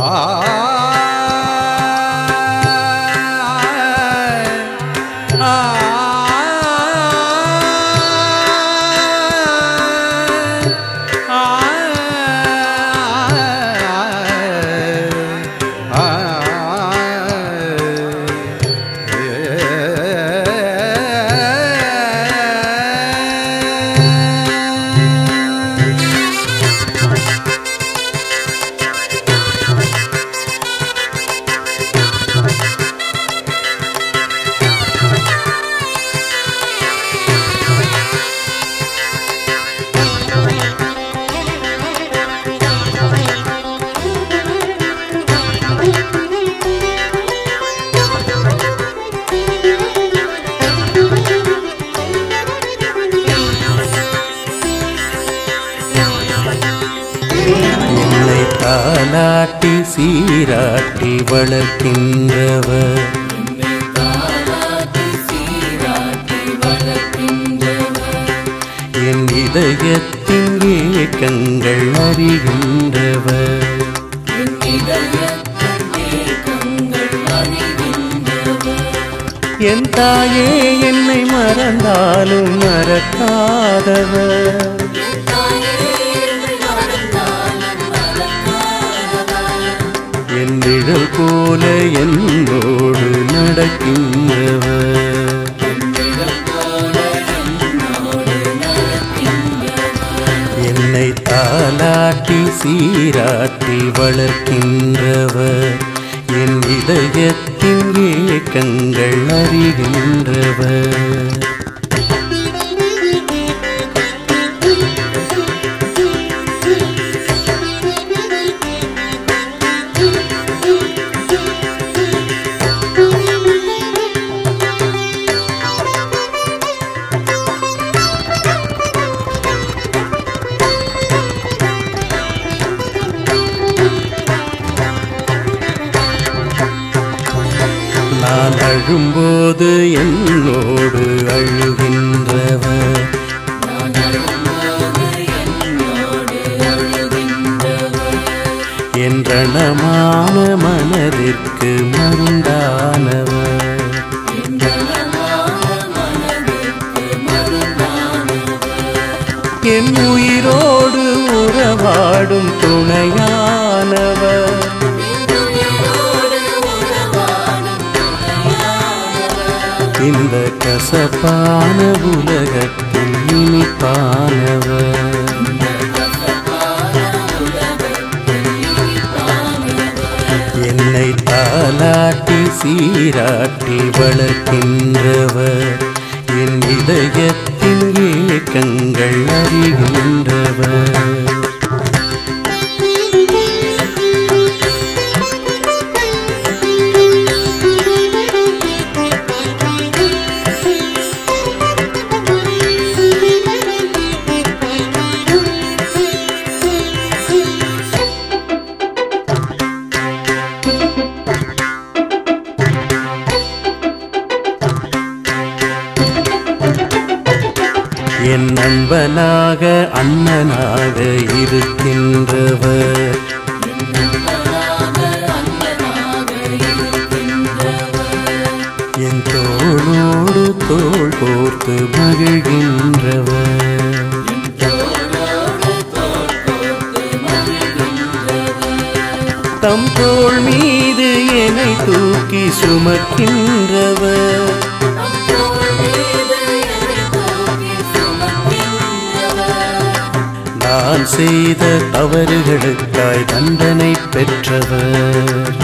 என்னை கண்கள் அறிகின்றவர் என் தாயே என்னை மறந்தாலும் மறக்காதவர். என் நிழல் போல என்னோடு நடக்கின்றவர். என்னை தாலாட்டி சீராட்டி வளர்க்கின்றவர். என் இதயத்தின் ஏக்கங்கள் அறிகின்றவர். அன்பாக அண்ணனாக இருக்கின்றவர். என் தோளோடு தோள் கோர்த்து மகிழ்கின்றவர். தம் தோள் மீது என்னை தூக்கி சுமக்கின்றவர். தான் செய்த தவறுகளுக்காய் தண்டனை பெற்றவர்.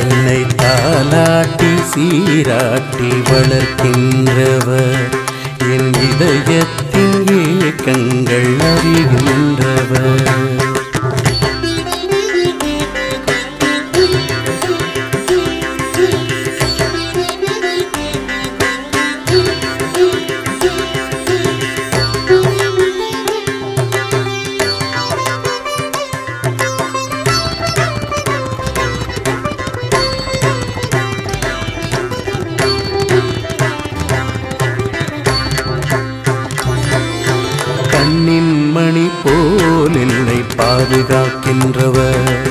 என்னை தாலாட்டி சீராட்டி வளர்க்கின்றவர். என் இதயத்தின் ஏக்கங்கள் அறிகின்றவர். பாதுகாக்கின்றவர்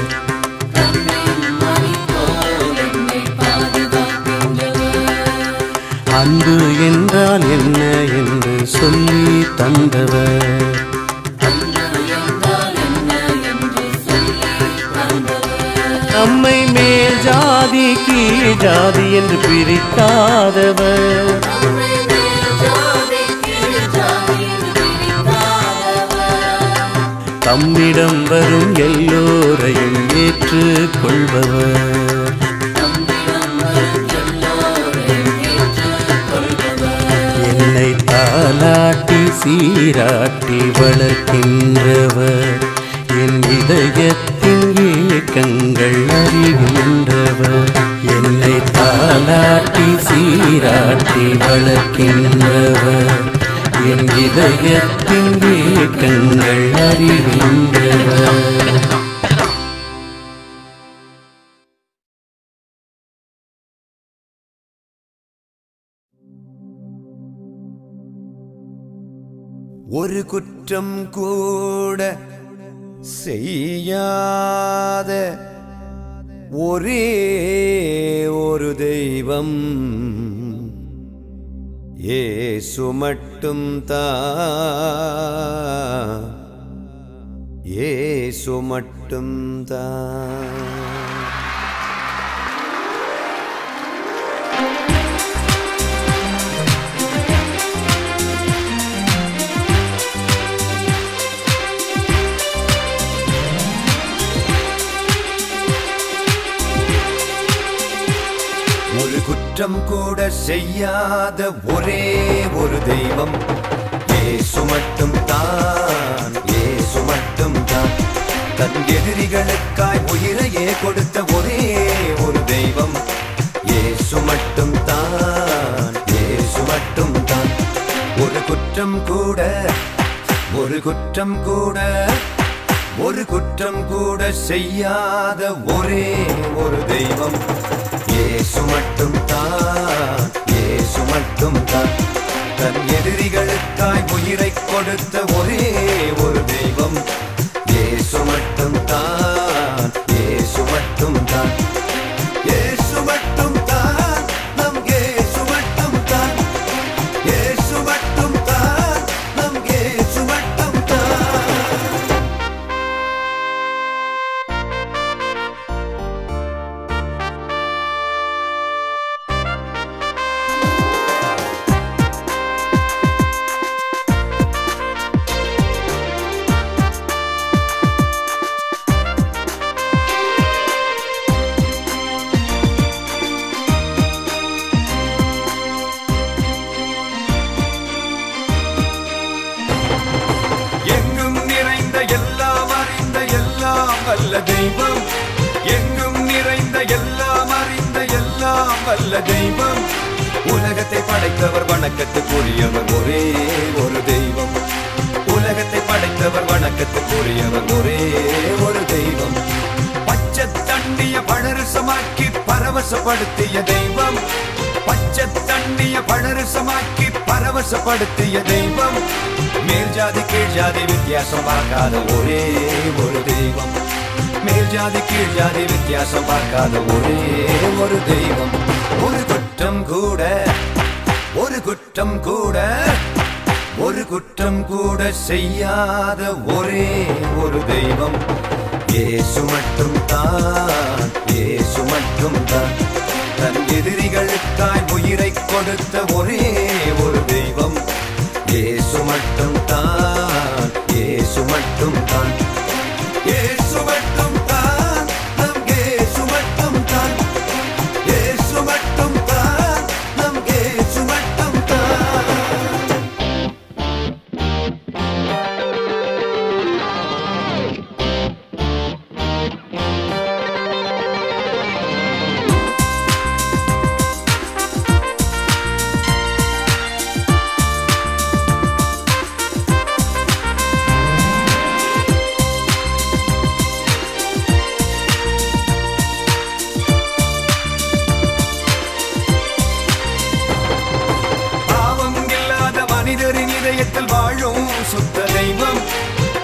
சீராட்டி வளர்க்கின்றவர். என் இதயத்தின் ஏக்கங்கள் அறிகின்றவர். என்னை தாலாட்டி சீராட்டி வளர்க்கின்றவர். என் இதயத்தின் ஒரு குற்றம் கூட செய்யாத ஒரே ஒரு தெய்வம் ஏசு மட்டும் தான் ஏசு மட்டும் தான் குற்றம் கூட செய்யாத ஒரே ஒரு தெய்வம். ஏசு மட்டும் தான் ஏசு மட்டும் தான் தன் எதிரிகளுக்காய் உயிரையே கொடுத்த ஒரே ஒரு தெய்வம். ஏசு மட்டும் தான் ஏசு மட்டும் தான் ஒரு குற்றம் கூட ஒரு குற்றம் கூட ஒரு குற்றம் கூட செய்யாத ஒரே ஒரு தெய்வம். ஏசு மட்டும் தான் ஏசு மட்டும் தான் தன் எதிரிகளுக்காய் உயிரை கொடுத்த பழரசமாக்கி பரவசப்படுத்திய தெய்வம். மேல் ஜாதி கீழ் ஜாதி வித்தியாசம் பார்க்காத ஒரே ஒரு தெய்வம். மேல் ஜாதி கீழ் ஜாதி வித்தியாசம் பார்க்காத ஒரே ஒரு தெய்வம். ஒரு குற்றம் கூட ஒரு குற்றம் கூட ஒரு குற்றம் கூட செய்யாத ஒரே ஒரு தெய்வம். ஏசு மட்டும் தான் ஏசு மட்டும் தான் தன் எதிரிகளுக்காய் உயிரை கொடுத்த ஒரே ஒரு தெய்வம். ஏசு மட்டும் தான் ஏசு மட்டும் தான் ஏசு மட்டும் இதயத்தில் வாழும் சுத்த தெய்வம்.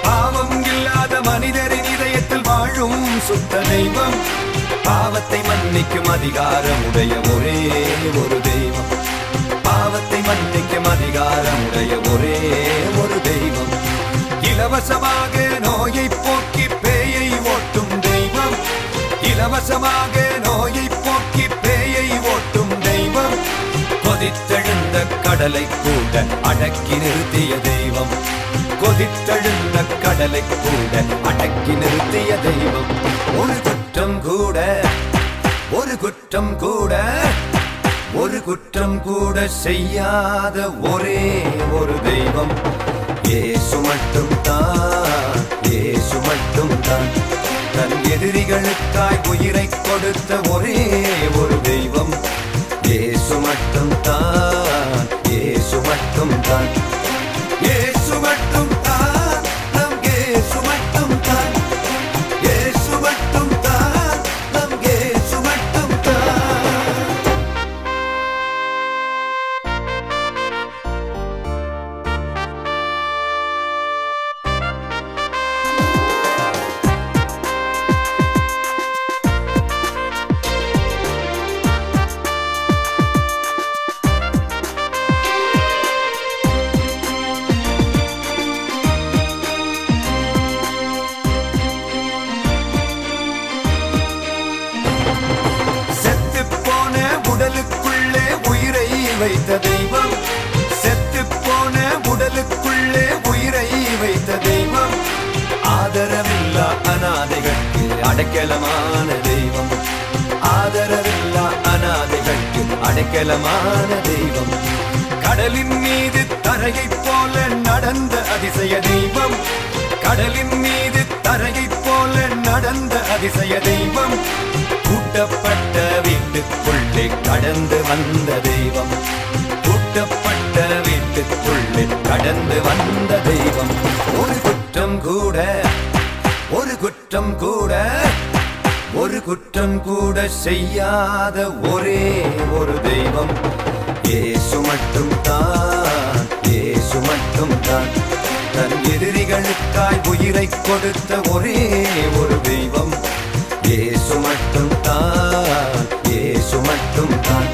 பாவம் இல்லாத மனிதரின் இதயத்தில் வாழும் சுத்த தெய்வம். பாவத்தை மன்னிக்கும் அதிகாரமுடைய ஒரே ஒரு தெய்வம். பாவத்தை மன்னிக்கும் அதிகாரமுடைய ஒரே ஒரு தெய்வம். இலவசமாக நோயை போக்கி பேயை ஓட்டும் தெய்வம். இலவசமாக நோயை கொதித்தெழுந்த கடலை கூட அடக்கி நிறுத்திய தெய்வம். கொதித்தெழுந்த கடலை கூட அடக்கி நிறுத்திய தெய்வம். ஒரு குற்றம் கூட ஒரு குற்றம் கூட ஒரு குற்றம் கூட செய்யாத ஒரே ஒரு தெய்வம். ஏசு மட்டும் தான் இயேசு மட்டும் தான் தன் எதிரிகளுக்காய் உயிரை கொடுத்த ஒரே ஒரு தெய்வம். ஏசு மட்டும் தான் இயேசு மட்டும் தான் இயேசு ஒரு தெய்வம். ஏசு மட்டும் தான் ஏசு மட்டும் தான் தன் எதிரிகளுக்காய் உயிரை கொடுத்த ஒரே ஒரு தெய்வம். ஏசு மட்டும் தான் ஏசு மட்டும் தான்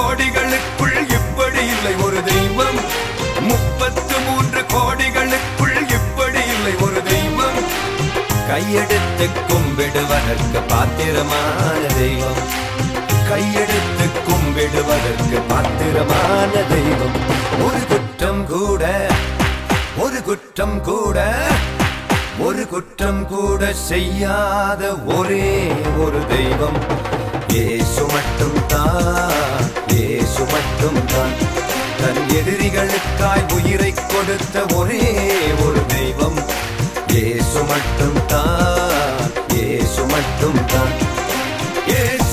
கோடிகளுக்குள் இப்படி இல்லை ஒரு தெய்வம். முப்பத்து மூன்று கோடிகளுக்குள் இப்படி இல்லை ஒரு தெய்வம். கையெடுத்து கும்பிடுவதற்கு பாத்திரமான தெய்வம். கையெடுத்து கும்பிடுவதற்கு பாத்திரமான தெய்வம். ஒரு குற்றம் கூட ஒரு குற்றம் கூட ஒரு குற்றம் கூட செய்யாத ஒரே ஒரு தெய்வம். ஏசு மட்டும் தான் மட்டும்தான். தன் எதிரிகளுக்காய் உயிரை கொடுத்த ஒரே ஒரு தெய்வம் ஏசு மட்டும்தான். ஏசு மட்டும்தான். ஏசு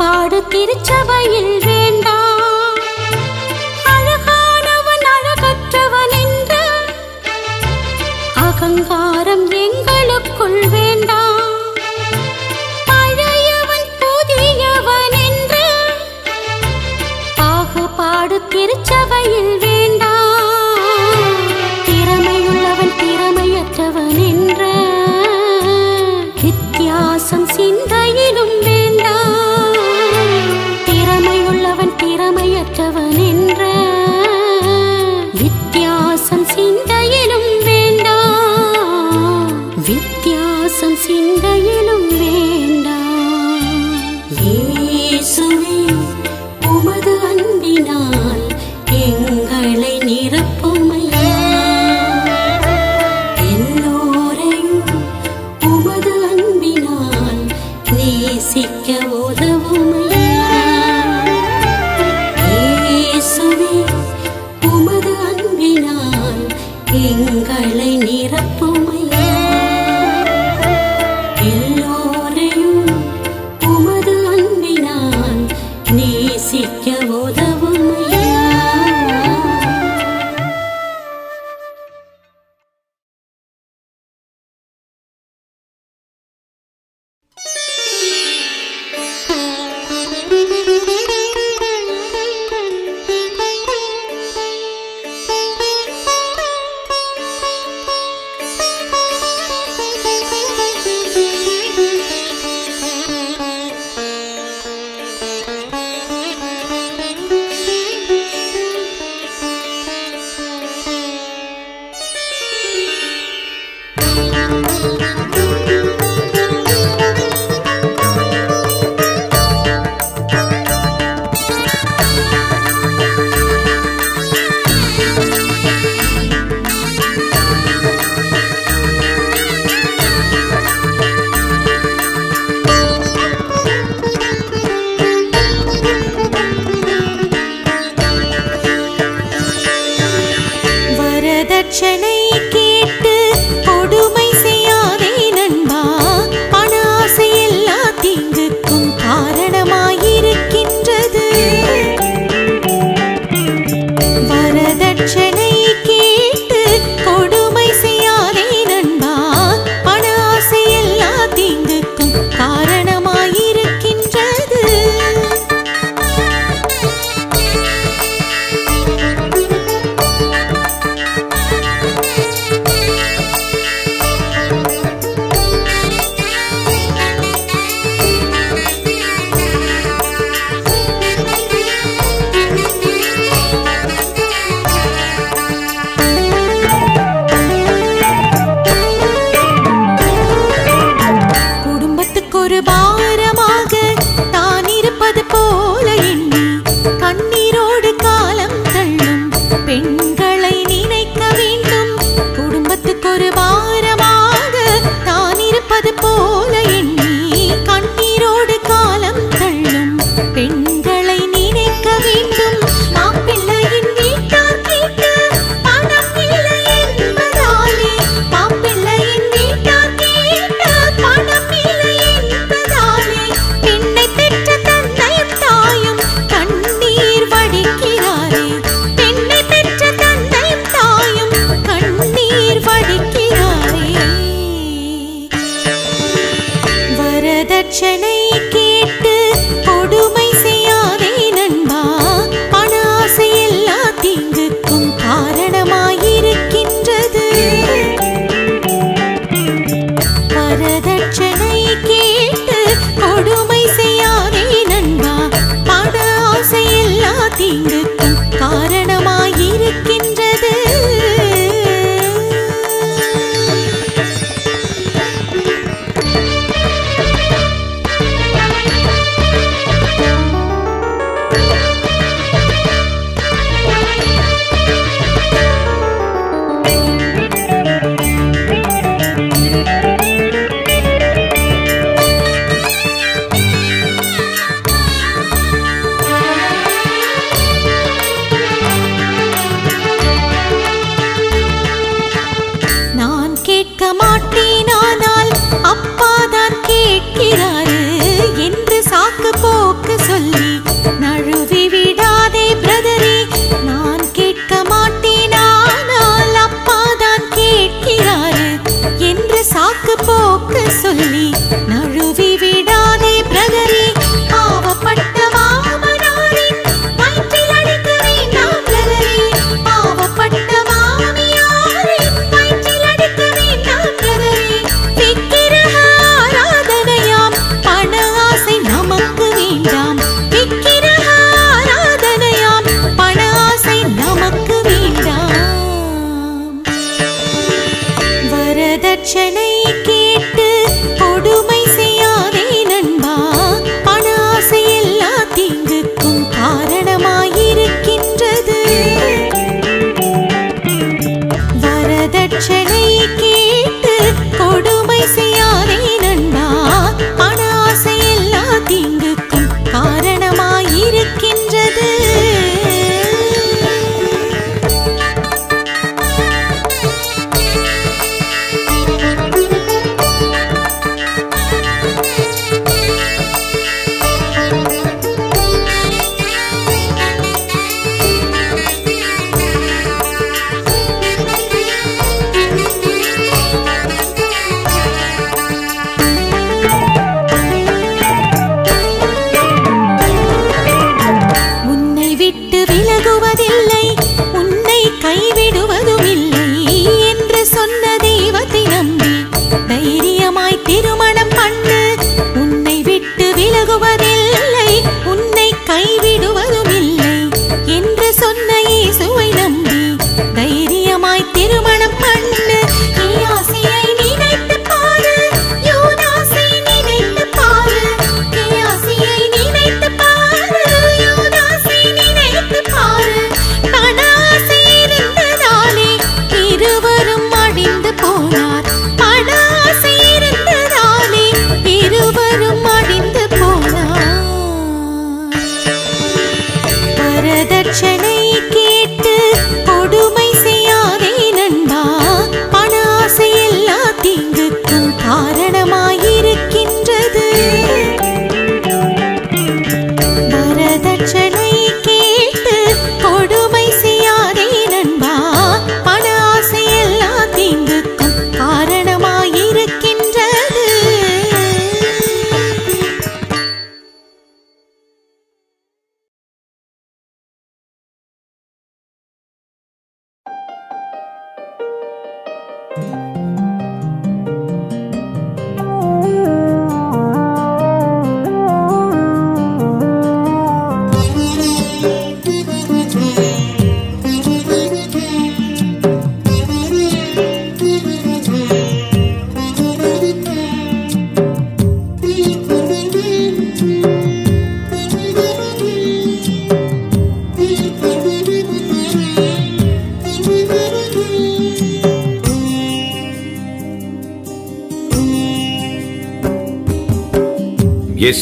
பாடு திருச்சபையில் வேண்டாம். அழகானவன் அழகற்றவன் என்று அகங்காரம் எங்களுக்குள் வேண்டாம். பழையவன் புதியவன் என்று பாகுபாடு திருச்சபையில்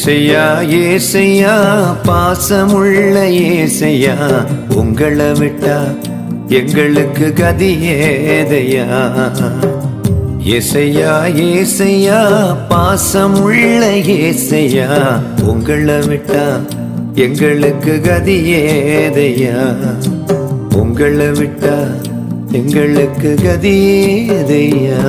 ஏசையா ஏசையா பாசமுள்ள ஏசையா உங்களை விட்டா எங்களுக்கு கதி ஏதையா? ஏசையா ஏசையா பாசமுள்ள ஏசையா உங்களை விட்டா எங்களுக்கு கதி ஏதையா? உங்களை விட்டா எங்களுக்கு கதி ஏதையா?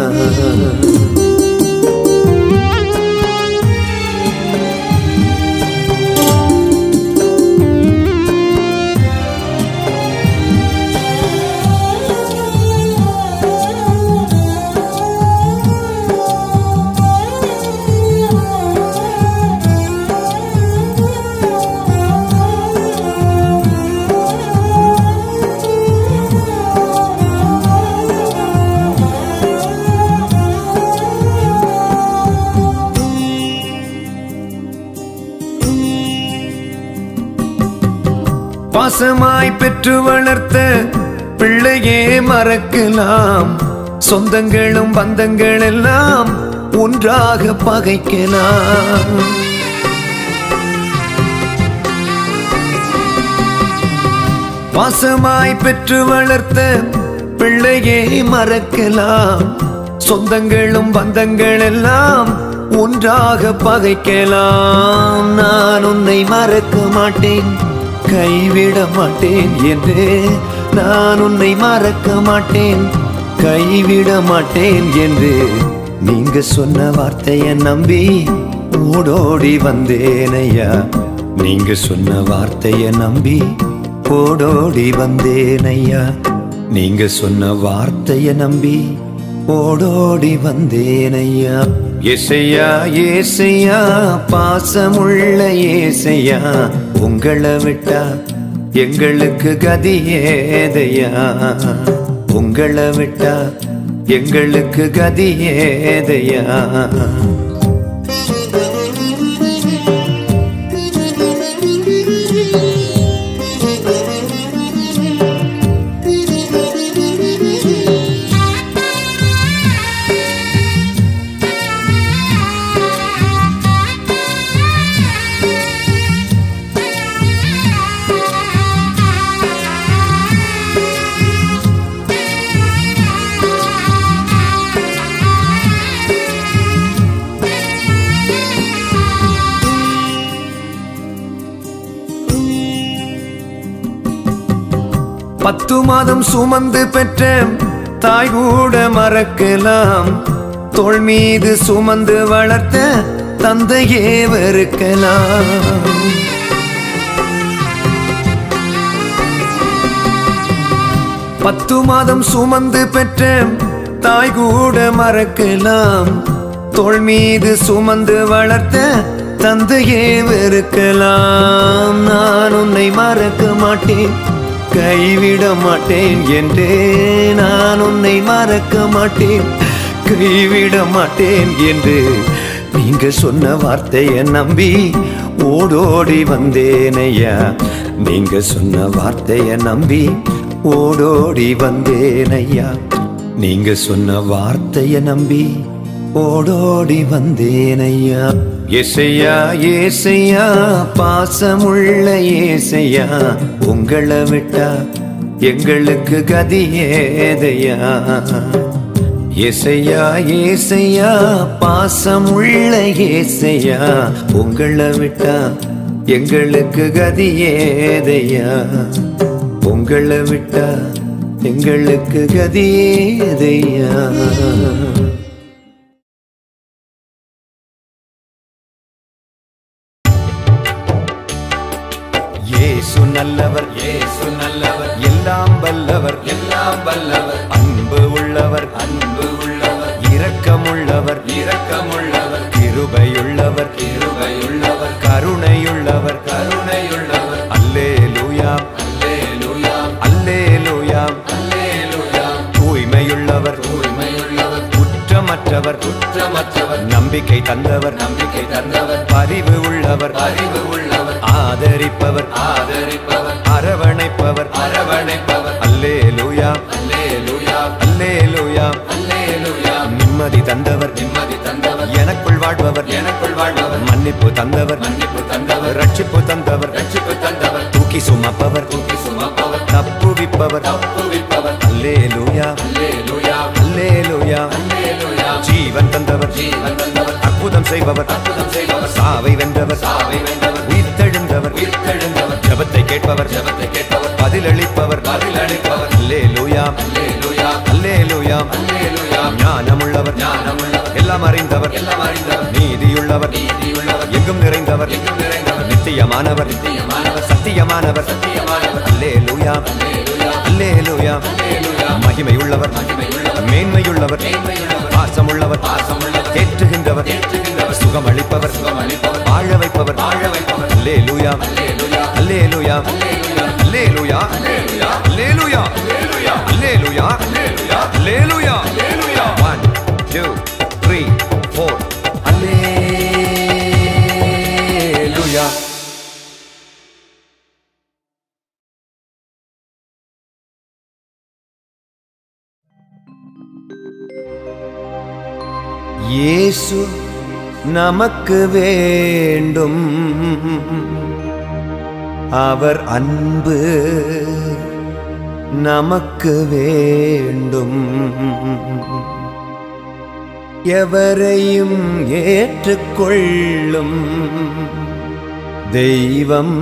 பாசமாய் பெற்று வளர்த்த பிள்ளையே மறக்கலாம். சொந்தங்களும் பந்தங்கள் எல்லாம் ஒன்றாக பகைக்கலாம். பாசமாய் பெற்று வளர்த்த பிள்ளையே மறக்கலாம். சொந்தங்களும் பந்தங்கள் எல்லாம் ஒன்றாக பகைக்கலாம். நான் உன்னை மறக்க மாட்டேன். கைவிட மாட்டேன் என்றே நான் உன்னை மறக்க மாட்டேன். கைவிட மாட்டேன் என்று நீங்க சொன்ன வார்த்தையை நம்பி ஓடோடி வந்தேனையா? நீங்க சொன்ன வார்த்தையை நம்பி ஓடோடி வந்தேனையா? நீங்க சொன்ன வார்த்தையை நம்பி ஓடோடி வந்தேனையா? ஏசையா ஏசையா பாசமுள்ள ஏசையா உங்களை விட்டா எங்களுக்கு கதி ஏதையா? உங்களை விட்டா எங்களுக்கு கதி ஏதையா? பத்து மாதம் சுமந்து பெற்ற தாய் கூட மறக்கலாம். தோல் மீது சுமந்து வளர்த்த தந்தையே வெறுக்கலாம். பத்து மாதம் சுமந்து பெற்ற தாய் கூட மறக்கலாம். தோல் மீது சுமந்து வளர்த்த தந்தையே வெறுக்கலாம். நான் உன்னை மறக்க மாட்டேன். கைவிட மாட்டேன் என்றே நான் உன்னை மறக்க மாட்டேன். கைவிட மாட்டேன் என்று நீங்க சொன்ன வார்த்தையை நம்பி ஓடோடி வந்தேனையா நீங்க சொன்ன வார்த்தையை நம்பி ஓடோடி வந்தேனையா நீங்க சொன்ன வார்த்தையை நம்பி ஓடோடி வந்தேனையா ஏசையா ஏசையா பாசமுள்ள ஏசையா உங்களை விட்டா எங்களுக்கு கதி ஏதையா? ஏசையா ஏசையா பாசமுள்ள ஏசையா உங்களை விட்டா எங்களுக்கு கதி ஏதையா? உங்களை விட்டா எங்களுக்கு கதி ஏதையா? ஜீவன் தந்தவர். ஜீவன் தந்தவர் அற்புதம் செய்பவர். அற்புதம் செய்பவர் சாவை வென்றவர். சாவை வென்றவர் உயிர்த்தெழுந்தவர். உயிர்த்தெழுந்தவர் ஜெபத்தை கேட்பவர். ஜெபத்தை கேட்பவர் பதிலளிப்பவர். பதிலளிப்பவர் அல்லேலூயா. அல்லேலூயா. அல்லேலூயா அல்லேலூயா ஞானமுள்ளவர். ஞானமுள்ளவர் எல்லாம் அறிந்தவர். எல்லாம் அறிந்தவர் நீதியுள்ளவர். நீதியுள்ளவர் எங்கும் நிறைந்தவர். எங்கும் நிறைந்தவர் நித்தியமானவர். நித்தியமானவர் சத்தியமானவர். சத்தியமானவர் அல்லேலூயா. அல்லேலூயா. அல்லேலூயா அல்லேலூயா மகிமையுள்ளவர். மகிமையுள்ளவர் மேன்மையுள்ளவர் மேன்மையுள்ளவர். பாசம் உள்ளவர் தேற்றுகின்றவர் சுகம் அளிப்பவர் வாழ வைப்பவர் அல்லே லூயா அல்லே லூயா அல்லே லூயா அல்லே லூயா அல்லே லூயா அல்லே லூயா One, two, three. இயேசு நமக்கு வேண்டும். அவர் அன்பு நமக்கு வேண்டும். எவரையும் ஏற்றுக்கொள்ளும் தெய்வம்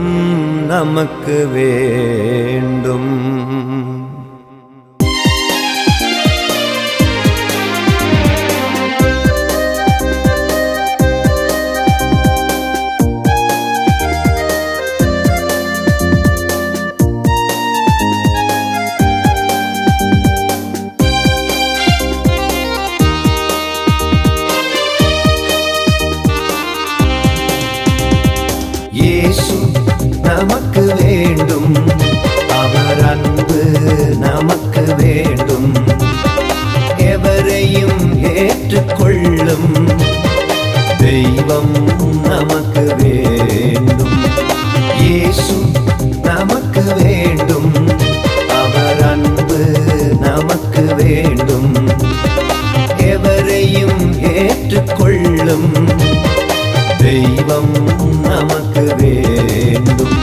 நமக்கு வேண்டும். வேண்டும். எவரையும் ஏற்றுக்கொள்ளும் தெய்வம் நமக்கு வேண்டும். இயேசு நமக்கு வேண்டும். அவர் அன்பு நமக்கு வேண்டும். எவரையும் ஏற்றுக்கொள்ளும் தெய்வம் நமக்கு வேண்டும்.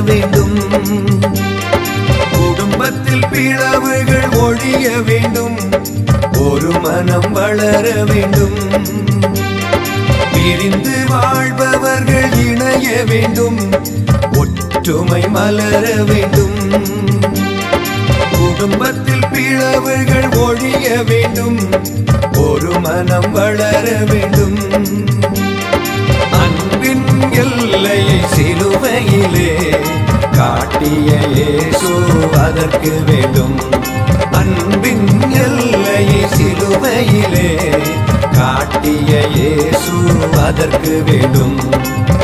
வேண்டும். குடும்பத்தில் பிளவுகள் ஒழிய வேண்டும். ஒரு மனம் வளர வேண்டும். பிரிந்து வாழ்பவர்கள் இணைய வேண்டும். ஒற்றுமை மலர வேண்டும். குடும்பத்தில் பிளவுகள் ஒழிய வேண்டும். ஒரு மனம் வளர வேண்டும். அன்பின் எல்லை சிலுவையிலே காட்டிய இயேசு அதற்கு வேண்டும். அன்பின் எல்லை சிலுவையிலே காட்டிய இயேசு அதற்கு வேண்டும்.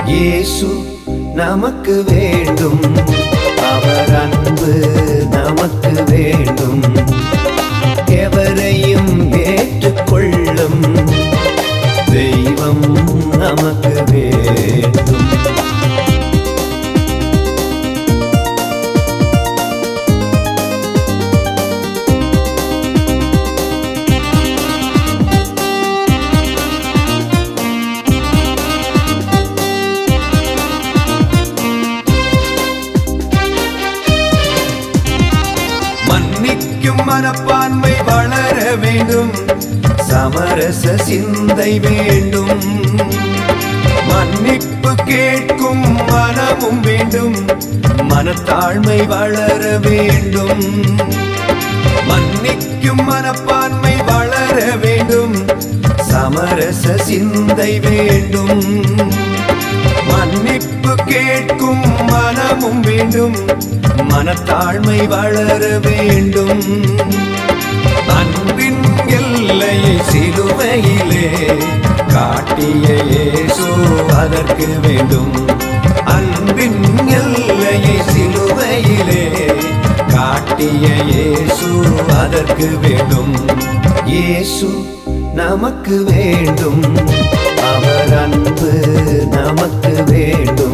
இயேசு நமக்கு வேண்டும். அவர் அன்பு நமக்கு வேண்டும். மன்னிக்கும் மனப்பான்மை வளர வேண்டும். சமரச சிந்தை வேண்டும். மன்னிப்பு கேட்கும் மனமும் வேண்டும். மனத்தாழ்மை வளர வேண்டும். அன்பின் எல்லையை சிலுவையிலே காட்டிய இயேசு அதற்கு வேண்டும். அன்பின் எல்லையை சிலுவையிலே காட்டிய இயேசு அதற்கு வேண்டும். இயேசு நமக்கு வேண்டும். அவர் அன்பு நமக்கு வேண்டும்.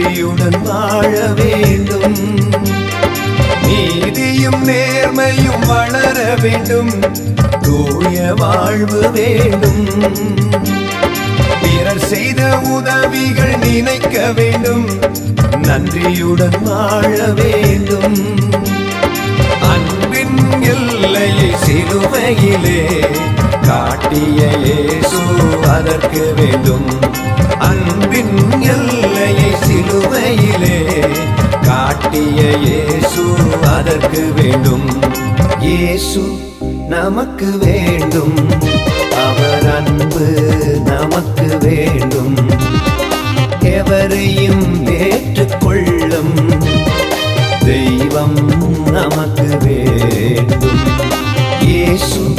பிறர் நன்றியுடன் வாழ வேண்டும். நீதியும் நேர்மையும் வளர வேண்டும். தூய வாழ்வு வேண்டும். பிறர் செய்த உதவிகள் நினைக்க வேண்டும். நன்றியுடன் வாழ வேண்டும். அன்பின் எல்லையை சிலுவையிலே காட்டிய இயேசு அதற்கு வேண்டும். அன்பின் எல்லையை சிலுவையிலே காட்டிய இயேசு அதற்கு வேண்டும். இயேசு நமக்கு வேண்டும். அவர் அன்பு நமக்கு வேண்டும். எவரையும் ஏற்றுக்கொள்ளும். தெய்வம் நமக்கு வேண்டும். இயேசு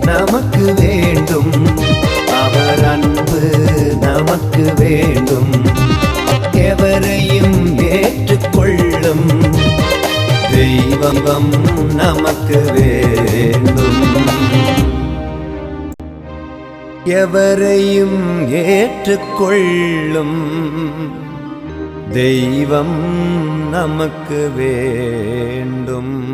நமக்கு வேண்டும். அவர் அன்பு நமக்கு வேண்டும். எவரையும் ஏற்றுக்கொள்ளும். தெய்வம் நமக்கு வேண்டும். எவரையும் ஏற்றுக்கொள்ளும். தெய்வம் நமக்கு வேண்டும்.